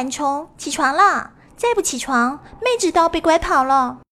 懒虫起床了再不起床妹子都要被拐跑了。